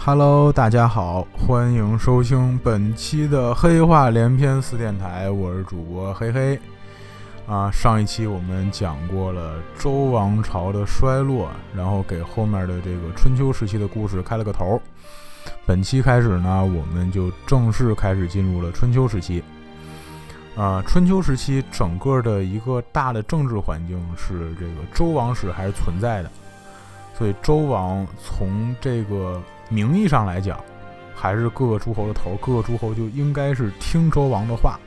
Hello，大家好，欢迎收听本期的黑话连篇四电台，我是主播黑黑。啊，上一期我们讲过了周王朝的衰落，然后给后面的这个春秋时期的故事开了个头。本期开始呢，我们就正式开始进入了春秋时期。啊，春秋时期整个的一个大的政治环境是这个周王室还是存在的，所以周王从这个名义上来讲，还是各个诸侯的头，各个诸侯就应该是听周王的话。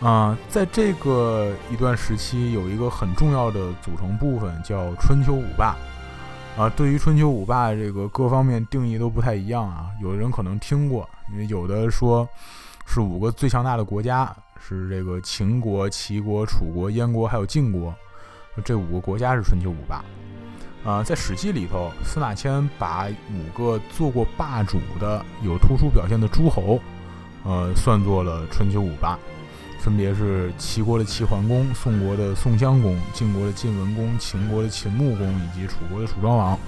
啊，在这个一段时期，有一个很重要的组成部分叫春秋五霸。啊，对于春秋五霸这个各方面定义都不太一样啊。有的人可能听过，因为有的说是五个最强大的国家，是这个秦国、齐国、楚国、燕国还有晋国，这五个国家是春秋五霸。啊，在《史记》里头，司马迁把五个做过霸主的有突出表现的诸侯，呃，算作了春秋五霸。分别是齐国的齐桓公、宋国的宋襄公、晋国的晋文公、秦国的秦穆公以及楚国的楚庄王。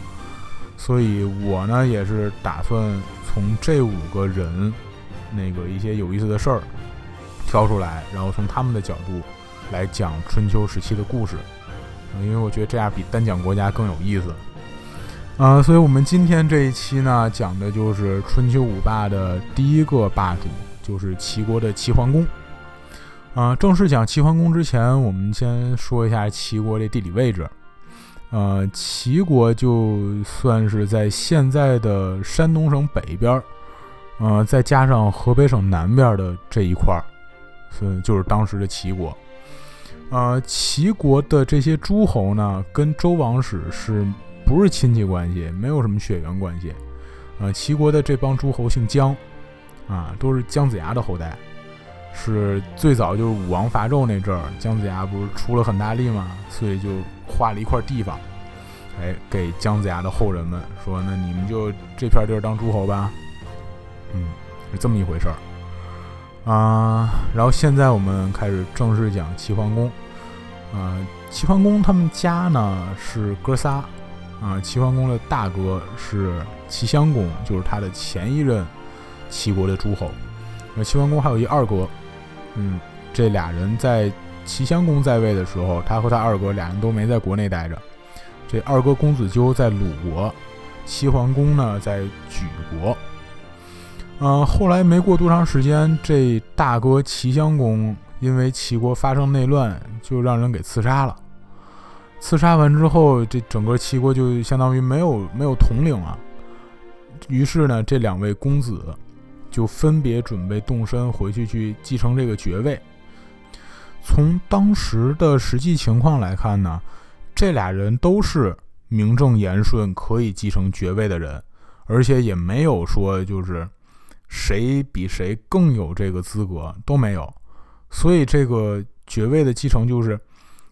所以我呢也是打算从这五个人那个一些有意思的事儿挑出来，然后从他们的角度来讲春秋时期的故事，因为我觉得这样比单讲国家更有意思。呃，所以我们今天这一期呢讲的就是春秋五霸的第一个霸主，就是齐国的齐桓公。啊，正式讲齐桓公之前，我们先说一下齐国的地理位置。呃，齐国就算是在现在的山东省北边，呃，再加上河北省南边的这一块儿，所以就是当时的齐国。呃，齐国的这些诸侯呢，跟周王室是不是亲戚关系？没有什么血缘关系。呃，齐国的这帮诸侯姓姜，啊，都是姜子牙的后代。是最早就是武王伐纣那阵儿，姜子牙不是出了很大力嘛，所以就划了一块地方，哎，给姜子牙的后人们说，那你们就这片地儿当诸侯吧，嗯，是这么一回事儿啊。然后现在我们开始正式讲齐桓公，啊，齐桓公他们家呢是哥仨，啊，齐桓公的大哥是齐襄公，就是他的前一任齐国的诸侯，那齐桓公还有一二哥。嗯，这俩人在齐襄公在位的时候，他和他二哥俩人都没在国内待着。这二哥公子纠在鲁国，齐桓公呢在莒国。嗯，后来没过多长时间，这大哥齐襄公因为齐国发生内乱，就让人给刺杀了。刺杀完之后，这整个齐国就相当于没有没有统领了。于是呢，这两位公子。就分别准备动身回去去继承这个爵位。从当时的实际情况来看呢，这俩人都是名正言顺可以继承爵位的人，而且也没有说就是谁比谁更有这个资格都没有。所以这个爵位的继承就是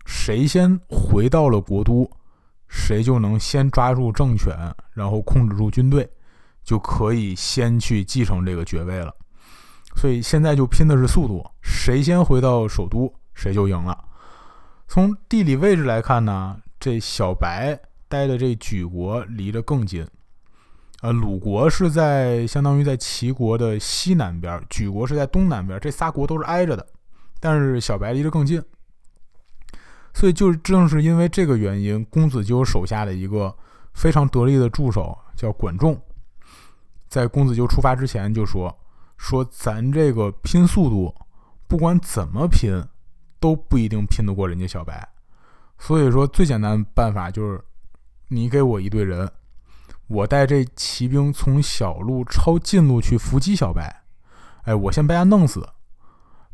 谁先回到了国都，谁就能先抓住政权，然后控制住军队。就可以先去继承这个爵位了，所以现在就拼的是速度，谁先回到首都，谁就赢了。从地理位置来看呢，这小白待的这莒国离得更近，呃，鲁国是在相当于在齐国的西南边，莒国是在东南边，这仨国都是挨着的，但是小白离得更近，所以就正是因为这个原因，公子纠手下的一个非常得力的助手叫管仲。在公子纠出发之前就说：“说咱这个拼速度，不管怎么拼，都不一定拼得过人家小白。所以说，最简单办法就是，你给我一队人，我带这骑兵从小路抄近路去伏击小白。哎，我先把他弄死，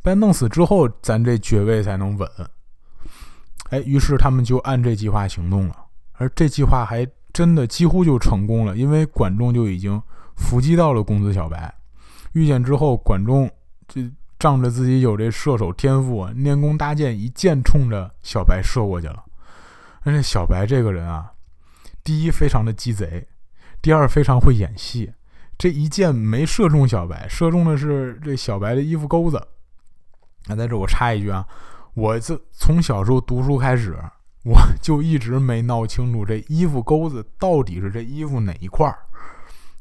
在弄死之后，咱这爵位才能稳。哎，于是他们就按这计划行动了，而这计划还真的几乎就成功了，因为管仲就已经。”伏击到了公子小白，遇见之后，管仲就仗着自己有这射手天赋，拈弓搭箭，一箭冲着小白射过去了。而且小白这个人啊，第一非常的鸡贼，第二非常会演戏。这一箭没射中小白，射中的是这小白的衣服钩子。那在这我插一句啊，我这从小时候读书开始，我 就一直没闹清楚这衣服钩子到底是这衣服哪一块儿。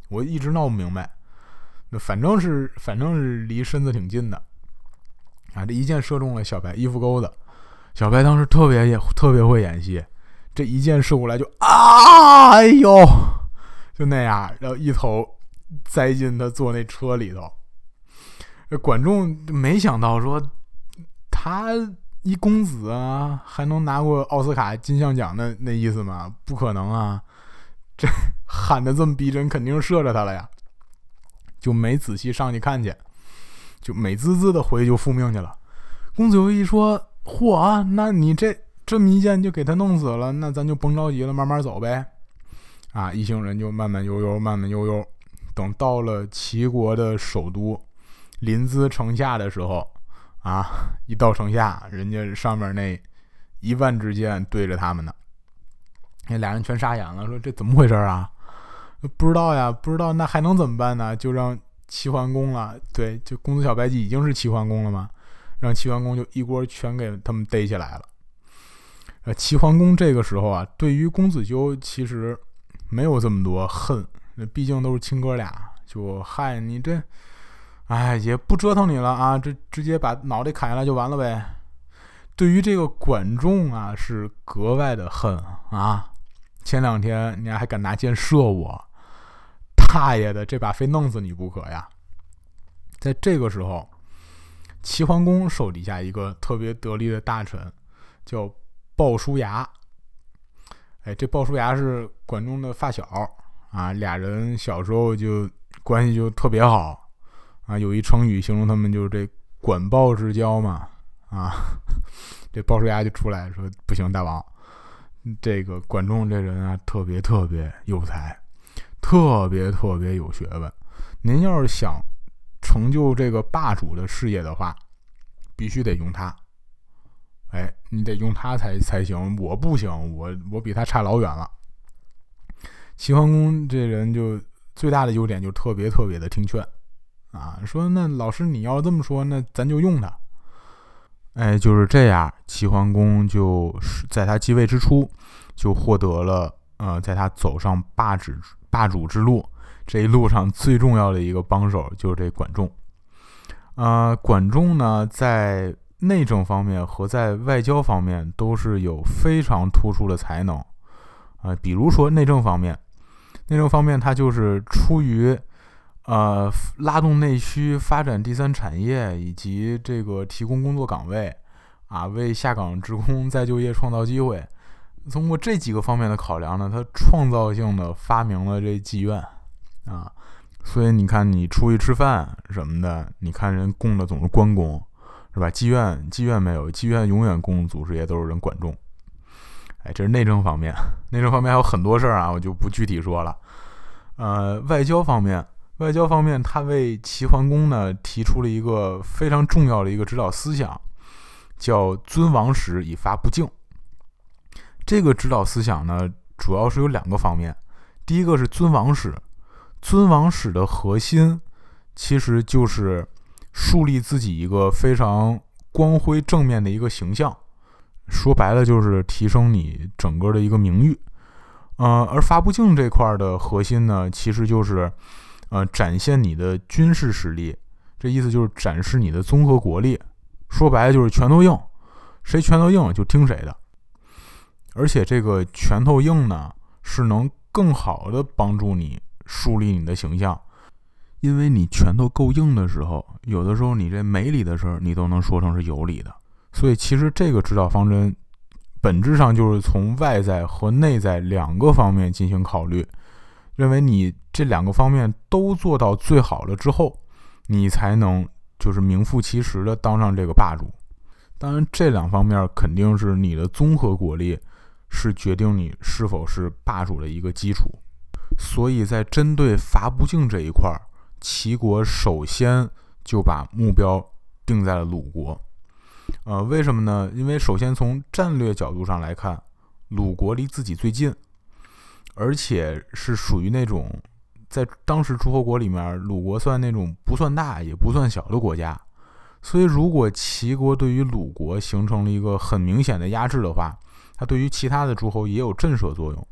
我一直闹不明白。那反正是反正是离身子挺近的啊，这一箭射中了小白衣服钩子。小白当时特别也特别会演戏，这一箭射过来就啊，哎呦，就那样，然后一头栽进他坐那车里头。管仲没想到说他一公子啊，还能拿过奥斯卡金像奖的那意思吗？不可能啊！这喊的这么逼真，肯定射着他了呀！就没仔细上去看去，就美滋滋的回去就复命去了。公子游一说。嚯啊，那你这这么一箭就给他弄死了，那咱就甭着急了，慢慢走呗。啊，一行人就慢慢悠悠，慢慢悠悠，等到了齐国的首都临淄城下的时候，啊，一到城下，人家上面那一万支箭对着他们呢，那俩人全傻眼了，说这怎么回事啊？不知道呀，不知道，那还能怎么办呢？就让齐桓公了。对，就公子小白姬已经是齐桓公了吗？让齐桓公就一锅全给他们逮起来了。呃，齐桓公这个时候啊，对于公子纠其实没有这么多恨，那毕竟都是亲哥俩，就嗨你这，哎也不折腾你了啊，这直接把脑袋砍下来就完了呗。对于这个管仲啊，是格外的恨啊。前两天你还敢拿箭射我，大爷的，这把非弄死你不可呀！在这个时候。齐桓公手底下一个特别得力的大臣，叫鲍叔牙。哎，这鲍叔牙是管仲的发小啊，俩人小时候就关系就特别好啊。有一成语形容他们就是这“管鲍之交”嘛啊。这鲍叔牙就出来说：“不行，大王，这个管仲这人啊，特别特别有才，特别特别有学问。您要是想……”成就这个霸主的事业的话，必须得用他。哎，你得用他才才行。我不行，我我比他差老远了。齐桓公这人就最大的优点就特别特别的听劝啊，说那老师你要这么说，那咱就用他。哎，就是这样。齐桓公就是在他继位之初，就获得了呃，在他走上霸主霸主之路。这一路上最重要的一个帮手就是这管仲，呃，管仲呢在内政方面和在外交方面都是有非常突出的才能，啊，比如说内政方面，内政方面他就是出于呃拉动内需、发展第三产业以及这个提供工作岗位，啊，为下岗职工再就业创造机会，通过这几个方面的考量呢，他创造性的发明了这妓院。啊，所以你看，你出去吃饭什么的，你看人供的总是关公，是吧？妓院，妓院没有，妓院永远供祖师爷都是人管仲。哎，这是内政方面，内政方面还有很多事儿啊，我就不具体说了。呃，外交方面，外交方面，他为齐桓公呢提出了一个非常重要的一个指导思想，叫尊王室以发不敬。这个指导思想呢，主要是有两个方面，第一个是尊王室。尊王室的核心，其实就是树立自己一个非常光辉正面的一个形象，说白了就是提升你整个的一个名誉。呃，而发不敬这块的核心呢，其实就是呃展现你的军事实力，这意思就是展示你的综合国力。说白了就是拳头硬，谁拳头硬就听谁的。而且这个拳头硬呢，是能更好的帮助你。树立你的形象，因为你拳头够硬的时候，有的时候你这没理的事儿，你都能说成是有理的。所以其实这个指导方针，本质上就是从外在和内在两个方面进行考虑，认为你这两个方面都做到最好了之后，你才能就是名副其实的当上这个霸主。当然，这两方面肯定是你的综合国力，是决定你是否是霸主的一个基础。所以在针对伐不敬这一块儿，齐国首先就把目标定在了鲁国。呃，为什么呢？因为首先从战略角度上来看，鲁国离自己最近，而且是属于那种在当时诸侯国里面，鲁国算那种不算大也不算小的国家。所以，如果齐国对于鲁国形成了一个很明显的压制的话，它对于其他的诸侯也有震慑作用。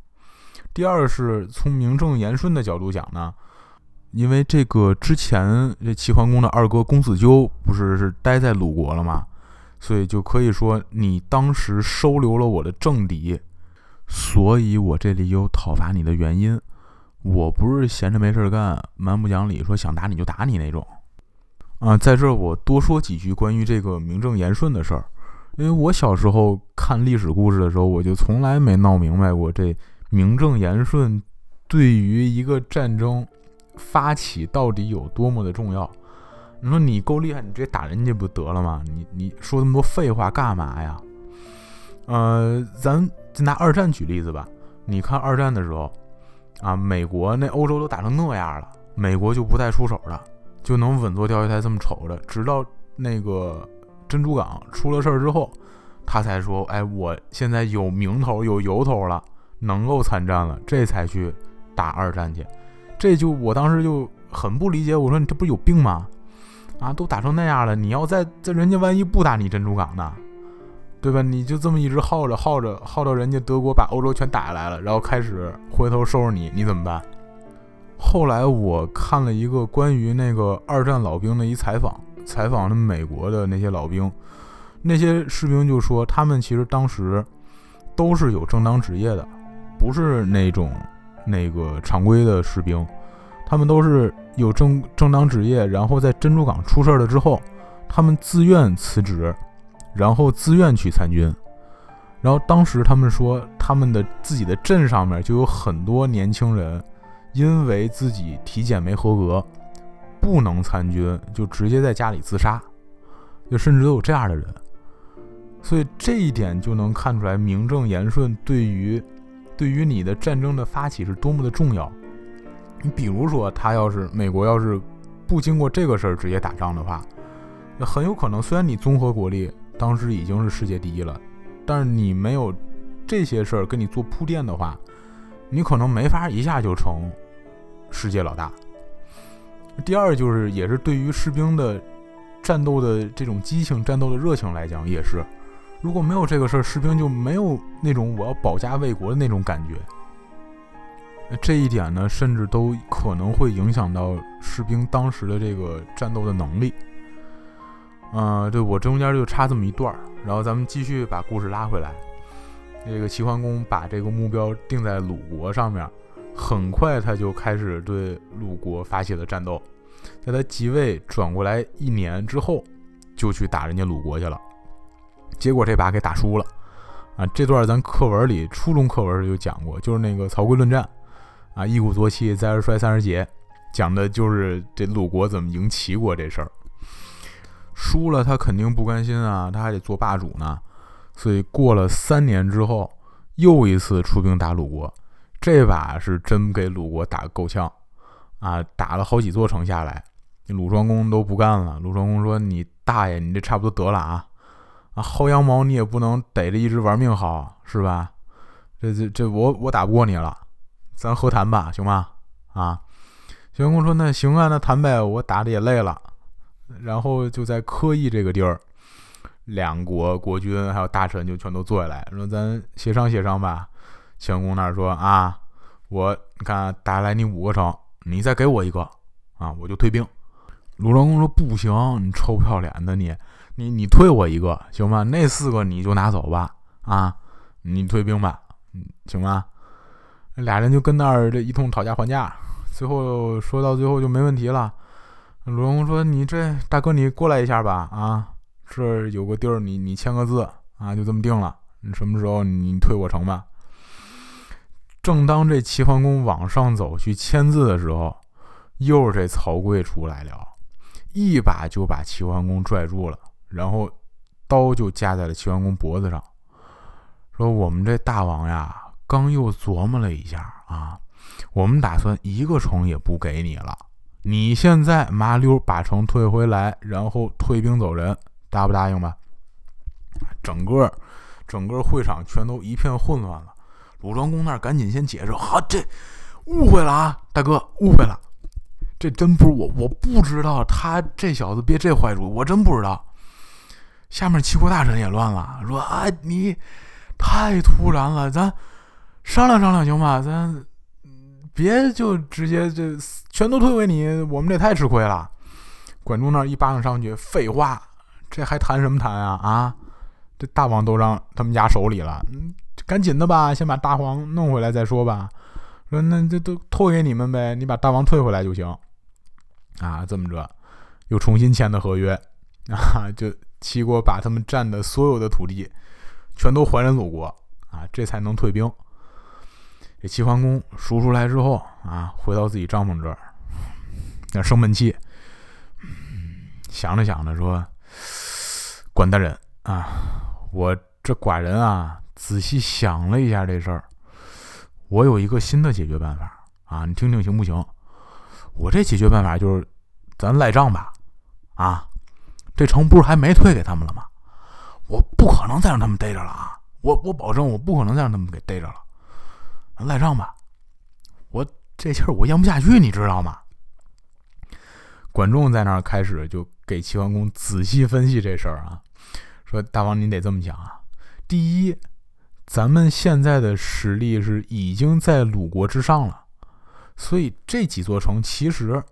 第二是从名正言顺的角度讲呢，因为这个之前这齐桓公的二哥公子纠不是是待在鲁国了吗？所以就可以说你当时收留了我的政敌，所以我这里有讨伐你的原因。我不是闲着没事干，蛮不讲理，说想打你就打你那种。啊，在这儿我多说几句关于这个名正言顺的事儿，因为我小时候看历史故事的时候，我就从来没闹明白过这名正言顺对于一个战争发起到底有多么的重要。你说你够厉害，你直接打人家不得了吗？你你说那么多废话干嘛呀？呃，咱就拿二战举例子吧。你看二战的时候。啊，美国那欧洲都打成那样了，美国就不再出手了，就能稳坐钓鱼台这么瞅着，直到那个珍珠港出了事儿之后，他才说：“哎，我现在有名头有由头了，能够参战了，这才去打二战去。”这就我当时就很不理解，我说你这不是有病吗？啊，都打成那样了，你要在这人家万一不打你珍珠港呢？对吧？你就这么一直耗着耗着耗到人家德国把欧洲全打下来了，然后开始回头收拾你，你怎么办？后来我看了一个关于那个二战老兵的一采访，采访了美国的那些老兵，那些士兵就说他们其实当时都是有正当职业的，不是那种那个常规的士兵，他们都是有正正当职业，然后在珍珠港出事了之后，他们自愿辞职。然后自愿去参军，然后当时他们说，他们的自己的镇上面就有很多年轻人，因为自己体检没合格，不能参军，就直接在家里自杀，就甚至都有这样的人。所以这一点就能看出来，名正言顺对于对于你的战争的发起是多么的重要。你比如说，他要是美国要是不经过这个事儿直接打仗的话，那很有可能，虽然你综合国力。当时已经是世界第一了，但是你没有这些事儿跟你做铺垫的话，你可能没法一下就成世界老大。第二就是，也是对于士兵的战斗的这种激情、战斗的热情来讲，也是，如果没有这个事儿，士兵就没有那种我要保家卫国的那种感觉。这一点呢，甚至都可能会影响到士兵当时的这个战斗的能力。嗯，对我中间就插这么一段儿，然后咱们继续把故事拉回来。这个齐桓公把这个目标定在鲁国上面，很快他就开始对鲁国发起了战斗。在他即位转过来一年之后，就去打人家鲁国去了。结果这把给打输了。啊，这段咱课文里初中课文就讲过，就是那个曹刿论战。啊，一鼓作气，再而衰，三而竭，讲的就是这鲁国怎么赢齐国这事儿。输了，他肯定不甘心啊，他还得做霸主呢。所以过了三年之后，又一次出兵打鲁国，这把是真给鲁国打够呛啊！打了好几座城下来，鲁庄公都不干了。鲁庄公说：“你大爷，你这差不多得了啊！啊，薅羊毛你也不能逮着一只玩命薅，是吧？这这这，我我打不过你了，咱和谈吧，行吗？啊？”齐桓公说：“那行啊，那谈呗，我打的也累了。”然后就在科邑这个地儿，两国国君还有大臣就全都坐下来，说咱协商协商吧。齐桓公那儿说啊，我你看打来你五个城，你再给我一个啊，我就退兵。鲁庄公说不行，你臭不要脸的你，你你退我一个行吗？那四个你就拿走吧啊，你退兵吧，行吗？俩人就跟那儿这一通讨价还价，最后说到最后就没问题了。鲁庄公说：“你这大哥，你过来一下吧，啊，这有个地儿，你你签个字啊，就这么定了。你什么时候你退我城吧？”正当这齐桓公往上走去签字的时候，又是这曹刿出来了，一把就把齐桓公拽住了，然后刀就架在了齐桓公脖子上，说：“我们这大王呀，刚又琢磨了一下啊，我们打算一个城也不给你了。”你现在麻溜把城退回来，然后退兵走人，答不答应吧？整个整个会场全都一片混乱了。鲁庄公那儿赶紧先解释：“哈，这误会了啊，大哥，误会了，这真不是我，我不知道他这小子憋这坏主意，我真不知道。”下面齐国大臣也乱了，说：“啊，你太突然了，咱商量商量行吗？咱。”别就直接就全都退给你，我们这太吃亏了。管仲那一巴掌上去，废话，这还谈什么谈啊？啊，这大王都让他们家手里了，嗯，赶紧的吧，先把大王弄回来再说吧。说那这都托给你们呗，你把大王退回来就行。啊，这么着，又重新签的合约啊，就齐国把他们占的所有的土地全都还人鲁国啊，这才能退兵。这齐桓公赎出来之后啊，回到自己帐篷这儿，那生闷气，想着想着说：“管大人啊，我这寡人啊，仔细想了一下这事儿，我有一个新的解决办法啊，你听听行不行？我这解决办法就是，咱赖账吧，啊，这城不是还没退给他们了吗？我不可能再让他们逮着了啊，我我保证，我不可能再让他们给逮着了。”赖账吧，我这气儿我咽不下去，你知道吗？管仲在那儿开始就给齐桓公仔细分析这事儿啊，说大王您得这么想啊，第一，咱们现在的实力是已经在鲁国之上了，所以这几座城其实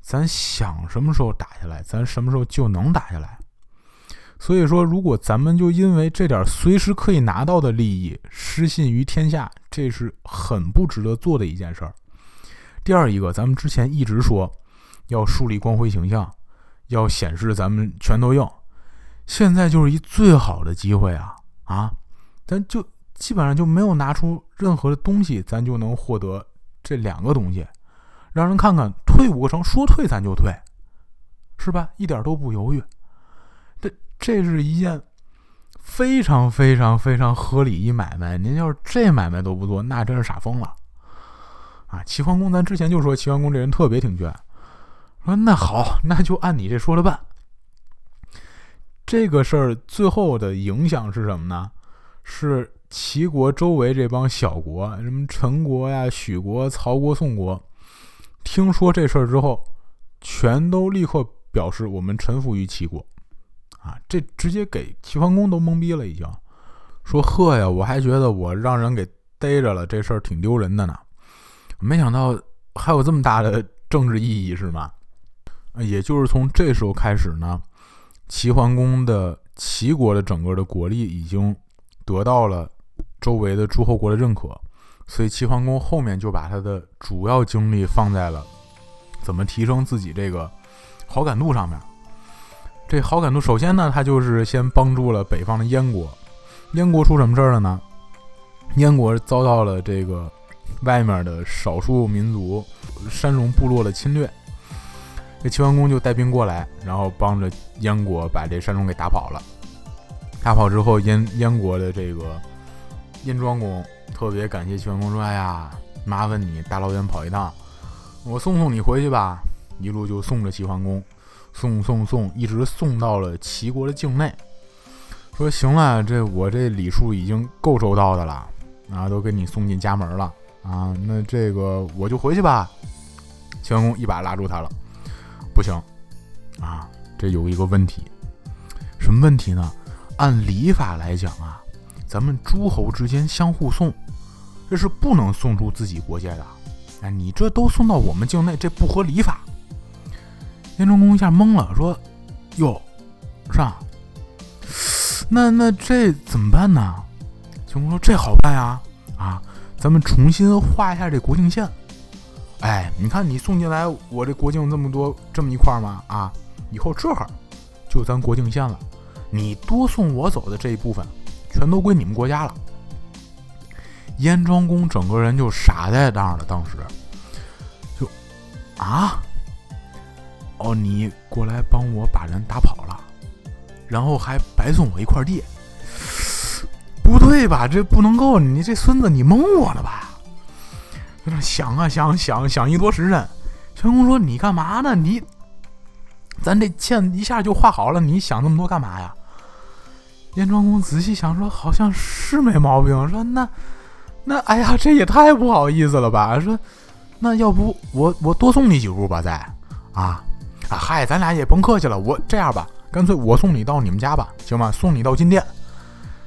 咱想什么时候打下来，咱什么时候就能打下来。所以说，如果咱们就因为这点随时可以拿到的利益失信于天下，这是很不值得做的一件事儿。第二一个，咱们之前一直说要树立光辉形象，要显示咱们拳头硬，现在就是一最好的机会啊啊！咱就基本上就没有拿出任何的东西，咱就能获得这两个东西，让人看看退五个城，说退咱就退，是吧？一点都不犹豫。这是一件非常非常非常合理一买卖，您要是这买卖都不做，那真是傻疯了啊！齐桓公，咱之前就说齐桓公这人特别挺倔，说那好，那就按你这说的办。这个事儿最后的影响是什么呢？是齐国周围这帮小国，什么陈国呀、许国、曹国、宋国，听说这事儿之后，全都立刻表示我们臣服于齐国。啊，这直接给齐桓公都懵逼了，已经说呵呀，我还觉得我让人给逮着了，这事儿挺丢人的呢，没想到还有这么大的政治意义，是吗？也就是从这时候开始呢，齐桓公的齐国的整个的国力已经得到了周围的诸侯国的认可，所以齐桓公后面就把他的主要精力放在了怎么提升自己这个好感度上面。这好感度，首先呢，他就是先帮助了北方的燕国。燕国出什么事儿了呢？燕国遭到了这个外面的少数民族山戎部落的侵略。这齐桓公就带兵过来，然后帮着燕国把这山戎给打跑了。打跑之后，燕燕国的这个燕庄公特别感谢齐桓公，说：“哎呀，麻烦你大老远跑一趟，我送送你回去吧。”一路就送着齐桓公。送送送，一直送到了齐国的境内。说行了，这我这礼数已经够周到的了，啊，都给你送进家门了啊。那这个我就回去吧。齐桓公一把拉住他了，不行啊，这有一个问题。什么问题呢？按礼法来讲啊，咱们诸侯之间相互送，这是不能送出自己国界的。哎，你这都送到我们境内，这不合礼法。燕庄公一下懵了，说：“哟，上，那那这怎么办呢？”秦公说：“这好办呀，啊，咱们重新画一下这国境线。哎，你看你送进来我这国境这么多这么一块嘛，啊，以后这儿就咱国境线了。你多送我走的这一部分，全都归你们国家了。”燕庄公整个人就傻在那儿了，当时就啊。哦，你过来帮我把人打跑了，然后还白送我一块地，不对吧？这不能够，你这孙子你蒙我了吧？在那想啊想想想一多时辰，陈公说：“你干嘛呢？你，咱这线一下就画好了，你想那么多干嘛呀？”燕庄公仔细想说：“好像是没毛病。”说：“那那哎呀，这也太不好意思了吧？”说：“那要不我我多送你几步吧，再啊。”啊嗨，咱俩也甭客气了，我这样吧，干脆我送你到你们家吧，行吗？送你到金殿。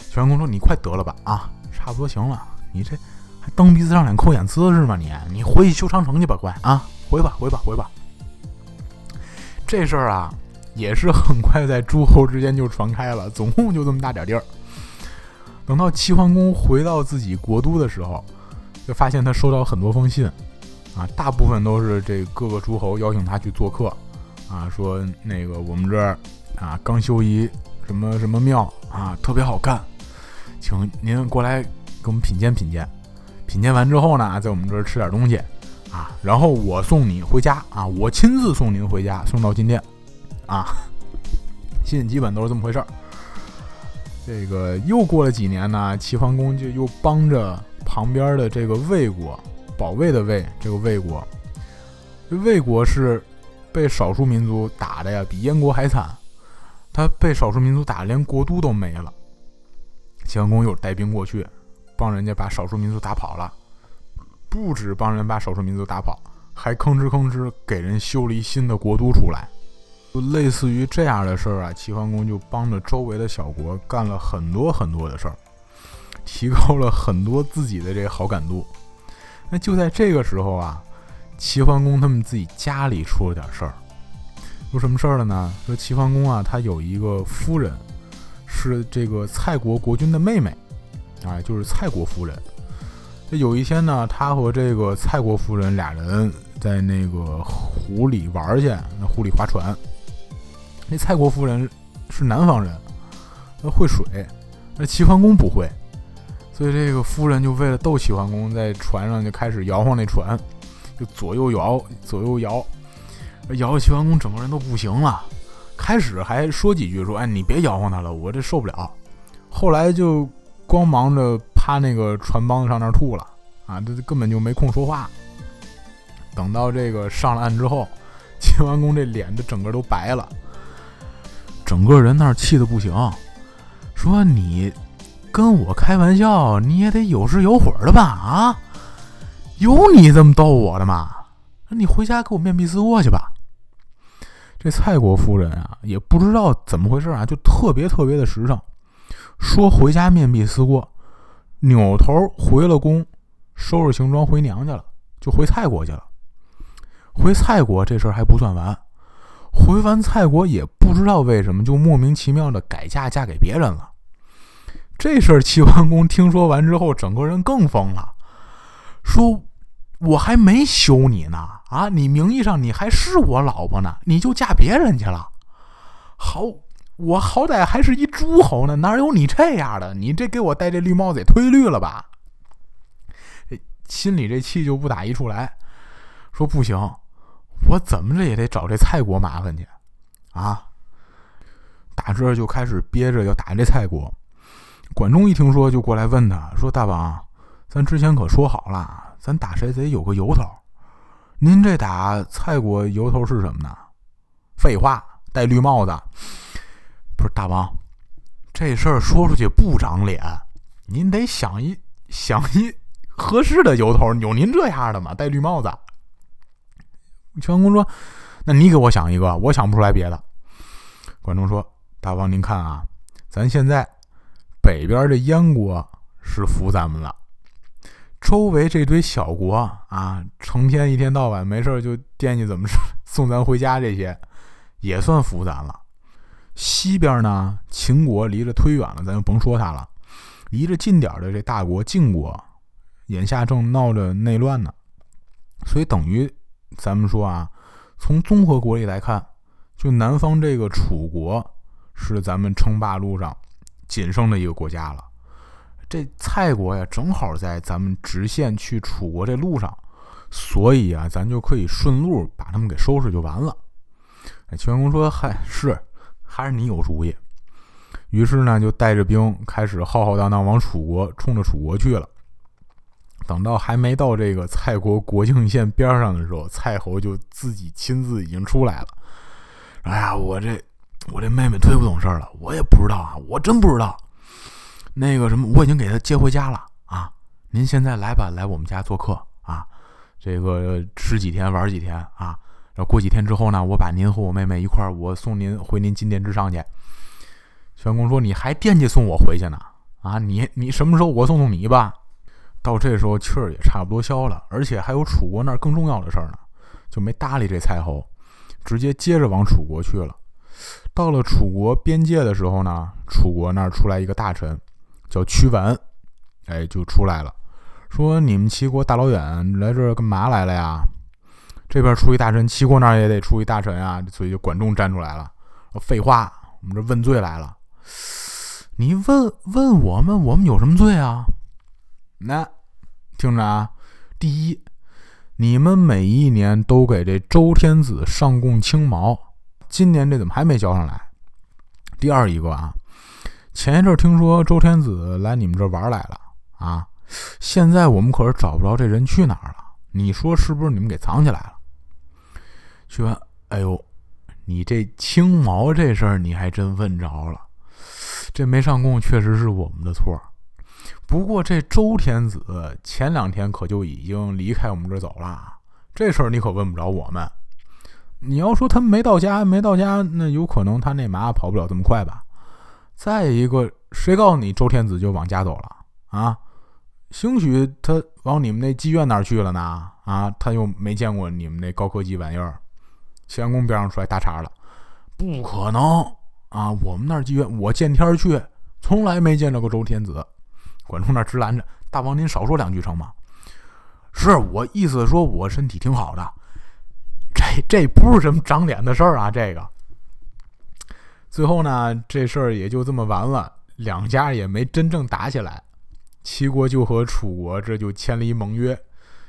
齐桓公说：“你快得了吧，啊，差不多行了。你这，还蹬鼻子上脸扣眼刺是吗？你你回去修长城去吧，乖啊，回吧回吧回吧。这事儿啊，也是很快在诸侯之间就传开了，总共就这么大点地儿。等到齐桓公回到自己国都的时候，就发现他收到很多封信，啊，大部分都是这各个诸侯邀请他去做客，啊，说那个我们这儿啊刚修一什么什么庙啊，特别好看，请您过来给我们品鉴品鉴，品鉴完之后呢，在我们这儿吃点东西，啊，然后我送你回家啊，我亲自送您回家，送到金殿，啊，信基本都是这么回事儿。这个又过了几年呢，齐桓公就又帮着旁边的这个魏国，保卫的魏这个魏国，这魏国是被少数民族打的呀，比燕国还惨。他被少数民族打，连国都都没了。齐桓公又带兵过去，帮人家把少数民族打跑了。不止帮人把少数民族打跑，还吭哧吭哧给人修了一新的国都出来。就类似于这样的事儿啊，齐桓公就帮着周围的小国干了很多很多的事儿，提高了很多自己的这个好感度。那就在这个时候啊，齐桓公他们自己家里出了点事儿，有什么事儿了呢？说齐桓公啊，他有一个夫人，是这个蔡国国君的妹妹，啊，就是蔡国夫人。有一天呢，他和这个蔡国夫人俩人在那个湖里玩去，那湖里划船。那蔡国夫人是南方人，那会水，那齐桓公不会，所以这个夫人就为了逗齐桓公，在船上就开始摇晃那船，就左右摇，左右摇，摇的齐桓公整个人都不行了。开始还说几句，说：“哎，你别摇晃他了，我这受不了。”后来就光忙着趴那个船帮子上那吐了啊，这根本就没空说话。等到这个上了岸之后，齐桓公这脸这整个都白了。整个人那儿气的不行，说你跟我开玩笑，你也得有时有会儿的吧？啊，有你这么逗我的吗？你回家给我面壁思过去吧。这蔡国夫人啊，也不知道怎么回事啊，就特别特别的实诚，说回家面壁思过，扭头回了宫，收拾行装回娘家了，就回蔡国去了。回蔡国这事儿还不算完。回完蔡国也不知道为什么就莫名其妙的改嫁嫁给别人了。这事儿齐桓公听说完之后，整个人更疯了，说：“我还没休你呢，啊，你名义上你还是我老婆呢，你就嫁别人去了。好，我好歹还是一诸侯呢，哪有你这样的？你这给我戴这绿帽子也忒绿了吧？心里这气就不打一处来，说不行。”我怎么着也得找这蔡国麻烦去，啊！打这就开始憋着要打这蔡国。管仲一听说，就过来问他说：“大王，咱之前可说好了，咱打谁得有个由头。您这打蔡国由头是什么呢？”废话，戴绿帽子。不是大王，这事儿说出去不长脸，您得想一想一合适的由头。有您这样的吗？戴绿帽子。齐桓公说：“那你给我想一个，我想不出来别的。”管仲说：“大王您看啊，咱现在北边这燕国是服咱们了，周围这堆小国啊，成天一天到晚没事儿就惦记怎么 送咱回家，这些也算服咱了。西边呢，秦国离着忒远了，咱就甭说它了。离着近点的这大国晋国，眼下正闹着内乱呢，所以等于。”咱们说啊，从综合国力来看，就南方这个楚国是咱们称霸路上仅剩的一个国家了。这蔡国呀，正好在咱们直线去楚国这路上，所以啊，咱就可以顺路把他们给收拾就完了。哎，齐桓公说：“嗨，是，还是你有主意。”于是呢，就带着兵开始浩浩荡荡往楚国冲着楚国去了。等到还没到这个蔡国国境线边上的时候，蔡侯就自己亲自已经出来了。哎呀，我这我这妹妹忒不懂事了，我也不知道啊，我真不知道。那个什么，我已经给他接回家了啊。您现在来吧，来我们家做客啊。这个吃几天玩几天啊。然后过几天之后呢，我把您和我妹妹一块儿，我送您回您金殿之上去。宣公说：“你还惦记送我回去呢？啊，你你什么时候我送送你吧？”到这时候气儿也差不多消了，而且还有楚国那儿更重要的事儿呢，就没搭理这蔡侯，直接接着往楚国去了。到了楚国边界的时候呢，楚国那儿出来一个大臣，叫屈完，哎，就出来了，说你们齐国大老远来这儿干嘛来了呀？这边出一大臣，齐国那儿也得出一大臣啊，所以就管仲站出来了，废话，我们这问罪来了。你问问我们，我们有什么罪啊？那听着啊，第一，你们每一年都给这周天子上贡青毛，今年这怎么还没交上来？第二一个啊，前一阵听说周天子来你们这玩来了啊，现在我们可是找不着这人去哪儿了，你说是不是你们给藏起来了？说，哎呦，你这青毛这事儿你还真问着了。这没上供确实是我们的错，不过这周天子前两天可就已经离开我们这走了，这事儿你可问不着我们。你要说他没到家，没到家，那有可能他那马跑不了这么快吧？再一个，谁告诉你周天子就往家走了啊？兴许他往你们那妓院那儿去了呢？啊，他又没见过你们那高科技玩意儿，齐桓公边上出来搭茬了，不可能。啊，我们那儿妓院，我见天去，从来没见着过周天子。管仲那直拦着，大王您少说两句成吗？是我意思说，我身体挺好的。这这不是什么长脸的事儿啊，这个。最后呢，这事儿也就这么完了，两家也没真正打起来。齐国就和楚国这就签了一盟约，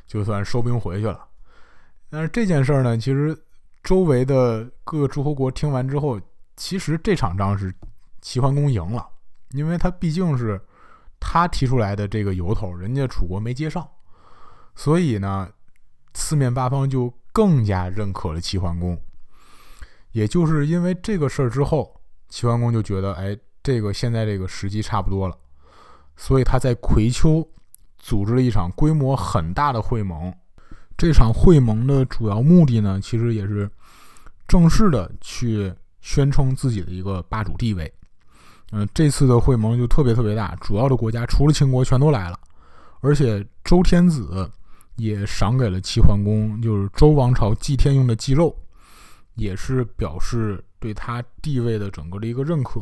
就算收兵回去了。但是这件事儿呢，其实周围的各诸侯国听完之后。其实这场仗是齐桓公赢了，因为他毕竟是他提出来的这个由头，人家楚国没接上，所以呢，四面八方就更加认可了齐桓公。也就是因为这个事儿之后，齐桓公就觉得，哎，这个现在这个时机差不多了，所以他在葵丘组织了一场规模很大的会盟。这场会盟的主要目的呢，其实也是正式的去。宣称自己的一个霸主地位，嗯，这次的会盟就特别特别大，主要的国家除了秦国全都来了，而且周天子也赏给了齐桓公，就是周王朝祭天用的祭肉，也是表示对他地位的整个的一个认可，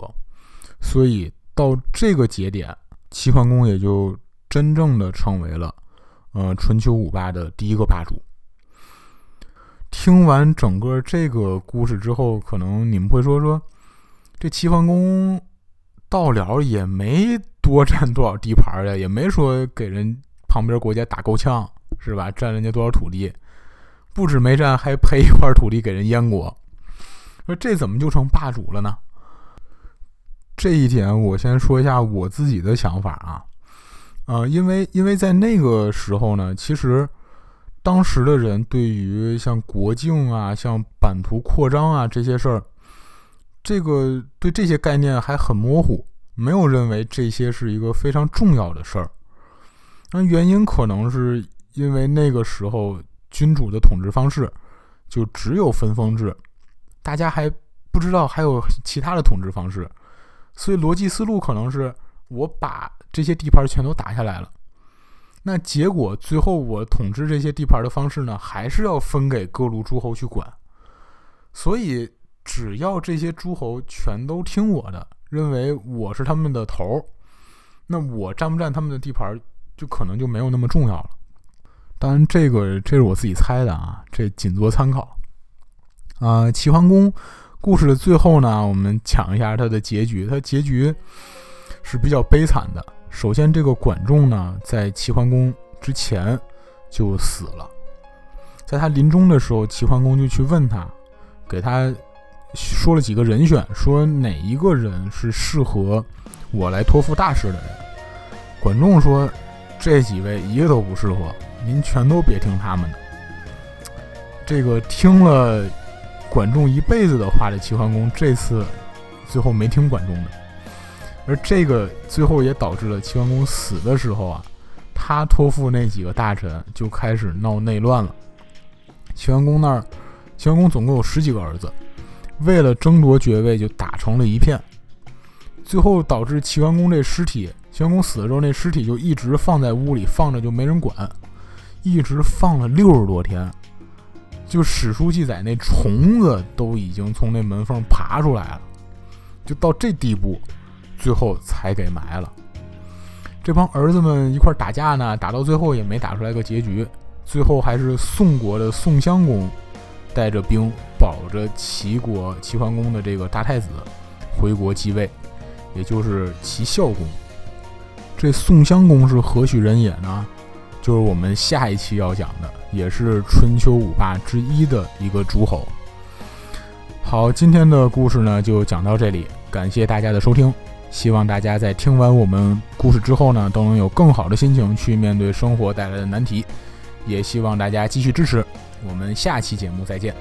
所以到这个节点，齐桓公也就真正的成为了，呃，春秋五霸的第一个霸主。听完整个这个故事之后，可能你们会说说，这齐桓公到了也没多占多少地盘呀，也没说给人旁边国家打够呛，是吧？占人家多少土地？不止没占，还赔一块土地给人燕国。说这怎么就成霸主了呢？这一点我先说一下我自己的想法啊，呃，因为因为在那个时候呢，其实。当时的人对于像国境啊、像版图扩张啊这些事儿，这个对这些概念还很模糊，没有认为这些是一个非常重要的事儿。那原因可能是因为那个时候君主的统治方式就只有分封制，大家还不知道还有其他的统治方式，所以逻辑思路可能是我把这些地盘全都打下来了。那结果最后我统治这些地盘的方式呢，还是要分给各路诸侯去管。所以只要这些诸侯全都听我的，认为我是他们的头儿，那我占不占他们的地盘，就可能就没有那么重要了。当然，这个这是我自己猜的啊，这仅做参考。啊，齐桓公故事的最后呢，我们讲一下他的结局。他结局是比较悲惨的。首先，这个管仲呢，在齐桓公之前就死了。在他临终的时候，齐桓公就去问他，给他说了几个人选，说哪一个人是适合我来托付大事的人。管仲说，这几位一个都不适合，您全都别听他们的。这个听了管仲一辈子的话的齐桓公，这次最后没听管仲的。而这个最后也导致了齐桓公死的时候啊，他托付那几个大臣就开始闹内乱了。齐桓公那儿，齐桓公总共有十几个儿子，为了争夺爵位就打成了一片，最后导致齐桓公这尸体齐桓公死了之后，那尸体就一直放在屋里放着，就没人管，一直放了六十多天。就史书记载，那虫子都已经从那门缝爬出来了，就到这地步，最后才给埋了。这帮儿子们一块打架呢，打到最后也没打出来个结局，最后还是宋国的宋襄公带着兵保着齐国齐桓公的这个大太子回国继位，也就是齐孝公。这宋襄公是何许人也呢？就是我们下一期要讲的。也是春秋五霸之一的一个诸侯。好，今天的故事呢就讲到这里，感谢大家的收听。希望大家在听完我们故事之后呢，都能有更好的心情去面对生活带来的难题。也希望大家继续支持，我们下期节目再见。